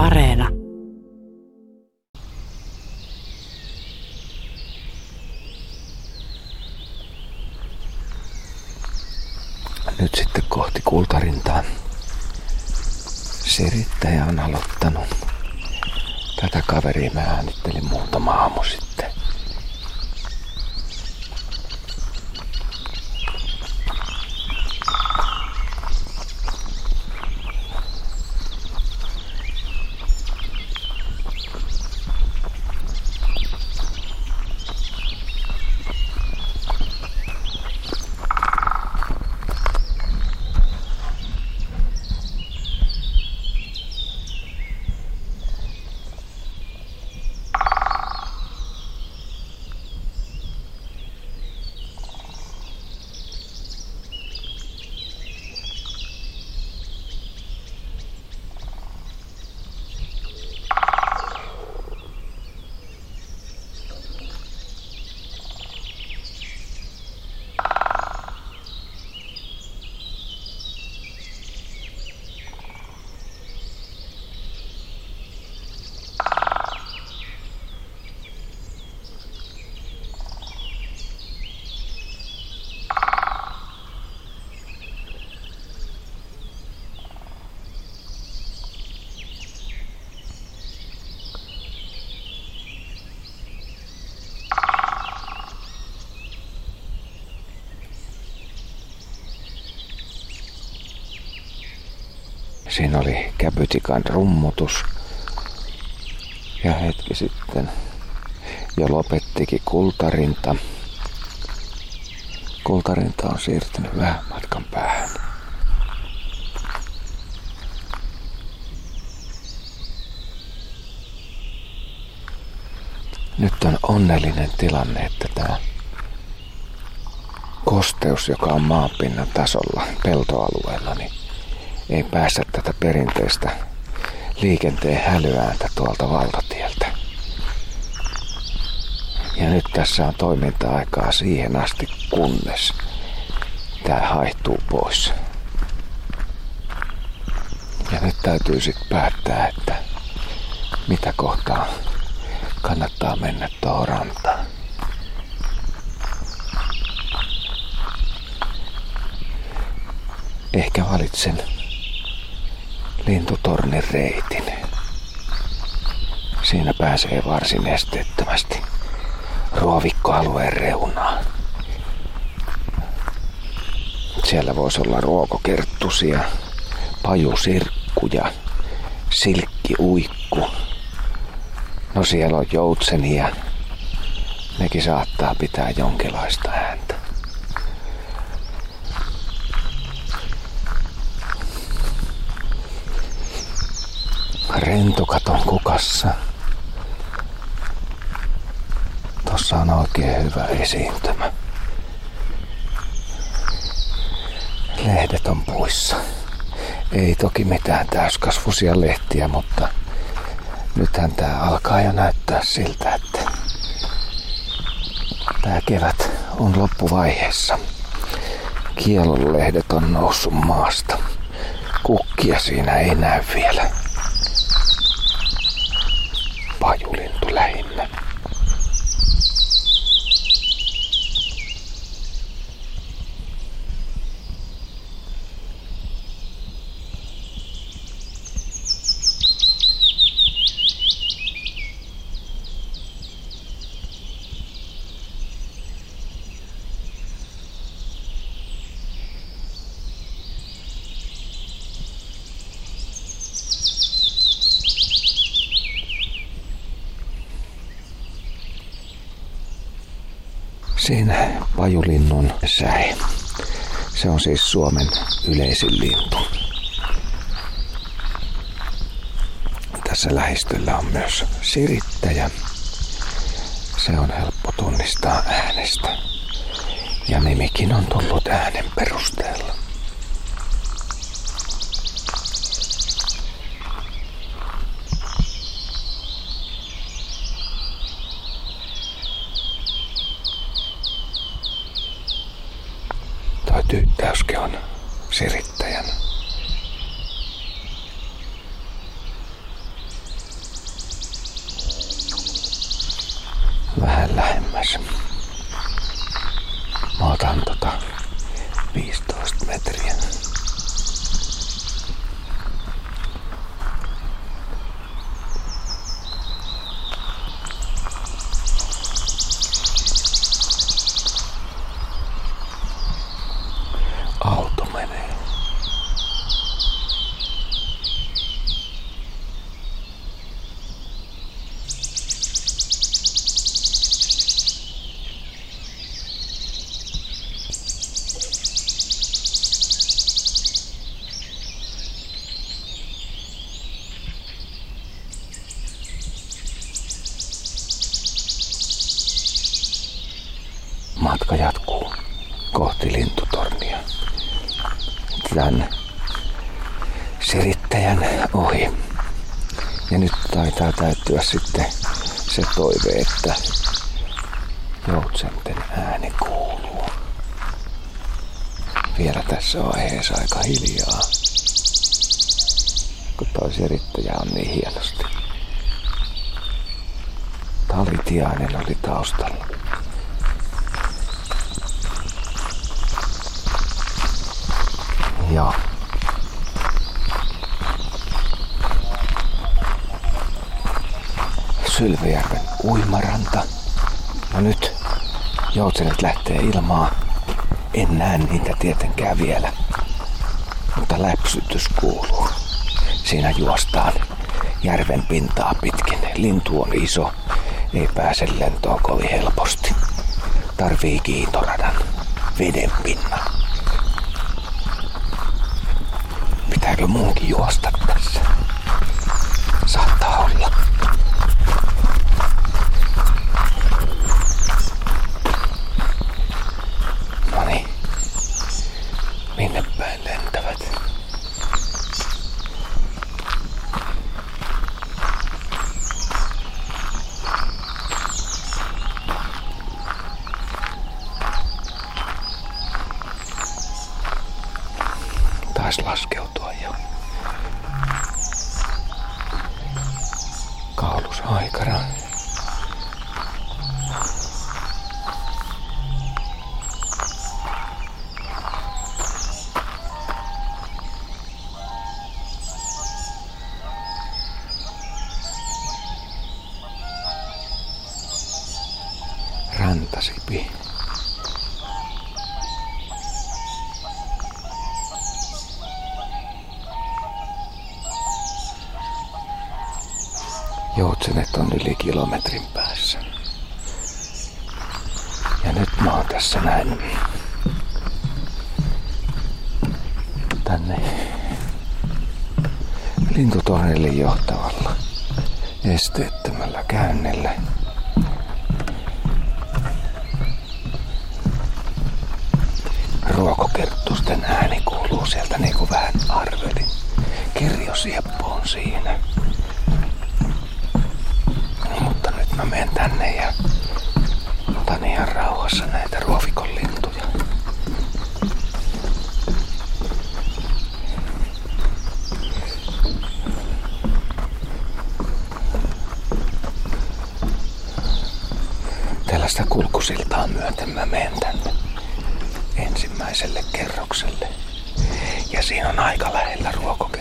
Areena. Nyt sitten kohti kultarintaa. Sirittäjä on aloittanut. Tätä kaveria mä äänittelin muutama aamu sitten. Siinä oli käpytikan rummutus. Ja hetki sitten jo lopettikin kultarinta. Kultarinta on siirtynyt vähän matkan päähän. Nyt on onnellinen tilanne, että tämä kosteus, joka on maapinnan tasolla peltoalueella, niin ei päästä tätä perinteistä liikenteen hälyääntä tuolta valtatieltä. Ja nyt tässä on toiminta-aikaa siihen asti, kunnes tämä haihtuu pois. Ja nyt täytyy sitten päättää, että mitä kohtaa kannattaa mennä tuohon rantaan. Ehkä valitsen lintutornin reitin. Siinä pääsee varsin esteettömästi ruovikkoalueen reunaan. Siellä voisi olla ruokokerttusia, pajusirkkuja, silkkiuikku. No siellä on joutsenia. Nekin saattaa pitää jonkinlaista ääntä. Rentokaton kukassa. Tossa on oikein hyvä esiintymä. Lehdet on puissa. Ei toki mitään täyskasvuisia lehtiä, mutta nythän tää alkaa jo näyttää siltä, että tää kevät on loppuvaiheessa. Kielonlehdet on noussut maasta. Kukkia siinä ei näy vielä. Siinä pajulinnun säe. Se on siis Suomen yleisin lintu. Tässä lähistöllä on myös sirittäjä. Se on helppo tunnistaa äänestä. Ja nimikin on tullut äänen perusteella. Toi tyyttäyskin on sirittäjän. Vähän lähemmäs. Mä otan tota 15 metriä. Matka jatkuu kohti lintutornia. Tän sirittäjän ohi. Ja nyt taitaa täyttyä sitten se toive, että joutsenten ääni kuuluu. Vielä tässä vaiheessa aika hiljaa, kun toi sirittäjä on niin hienosti. Talitiainen oli taustalla. Ja Sylvijärven uimaranta. No nyt joutsenet lähtee ilmaa. En näe niitä tietenkään vielä. Mutta läpsytys kuuluu. Siinä juostaan järven pintaa pitkin. Lintu on iso. Ei pääse lentoon kovin helposti. Tarvii kiitoradan. Veden pinnan. Pitääkö munkin juosta tässä? Saattaa olla. Joutsenet on yli kilometrin päässä. Ja nyt mä oon tässä näin tänne lintutornille johtavalla esteettömällä käynnillä. Ruokokerttusten ääni kuuluu sieltä niin kuin vähän arvelin. Kirjosieppo on siinä. Mutta nyt mä menen tänne ja otan ihan rauhassa näitä ruovikon lintuja. Tällaista kulkusiltaa myöten mä menen tänne ensimmäiselle kerrokselle. Ja siinä on aika lähellä ruokokerttua.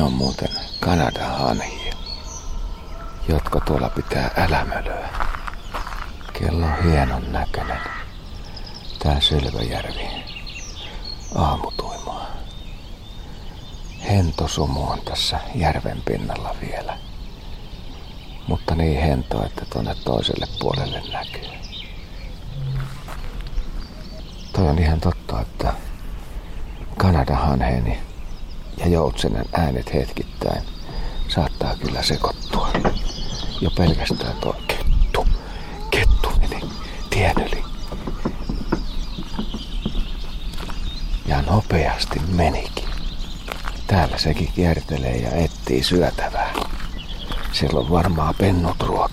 Ne on muuten Kanadan hanhia, jotka tuolla pitää älämölöä. Kello on hienon näköinen. Tää Sylväjärvi. Aamutuimaa. Hentosumu on tässä järven pinnalla vielä. Mutta niin hento, että tonne toiselle puolelle näkyy. Toi on ihan totta, että Kanadan hanheeni ja joutsenen äänet hetkittäin saattaa kyllä sekoittua. Jo pelkästään tuo kettu, kettu meni tien yli. Ja nopeasti menikin. Täällä sekin kiertelee ja etsii syötävää. Siellä on varmaan pennut ruokittu.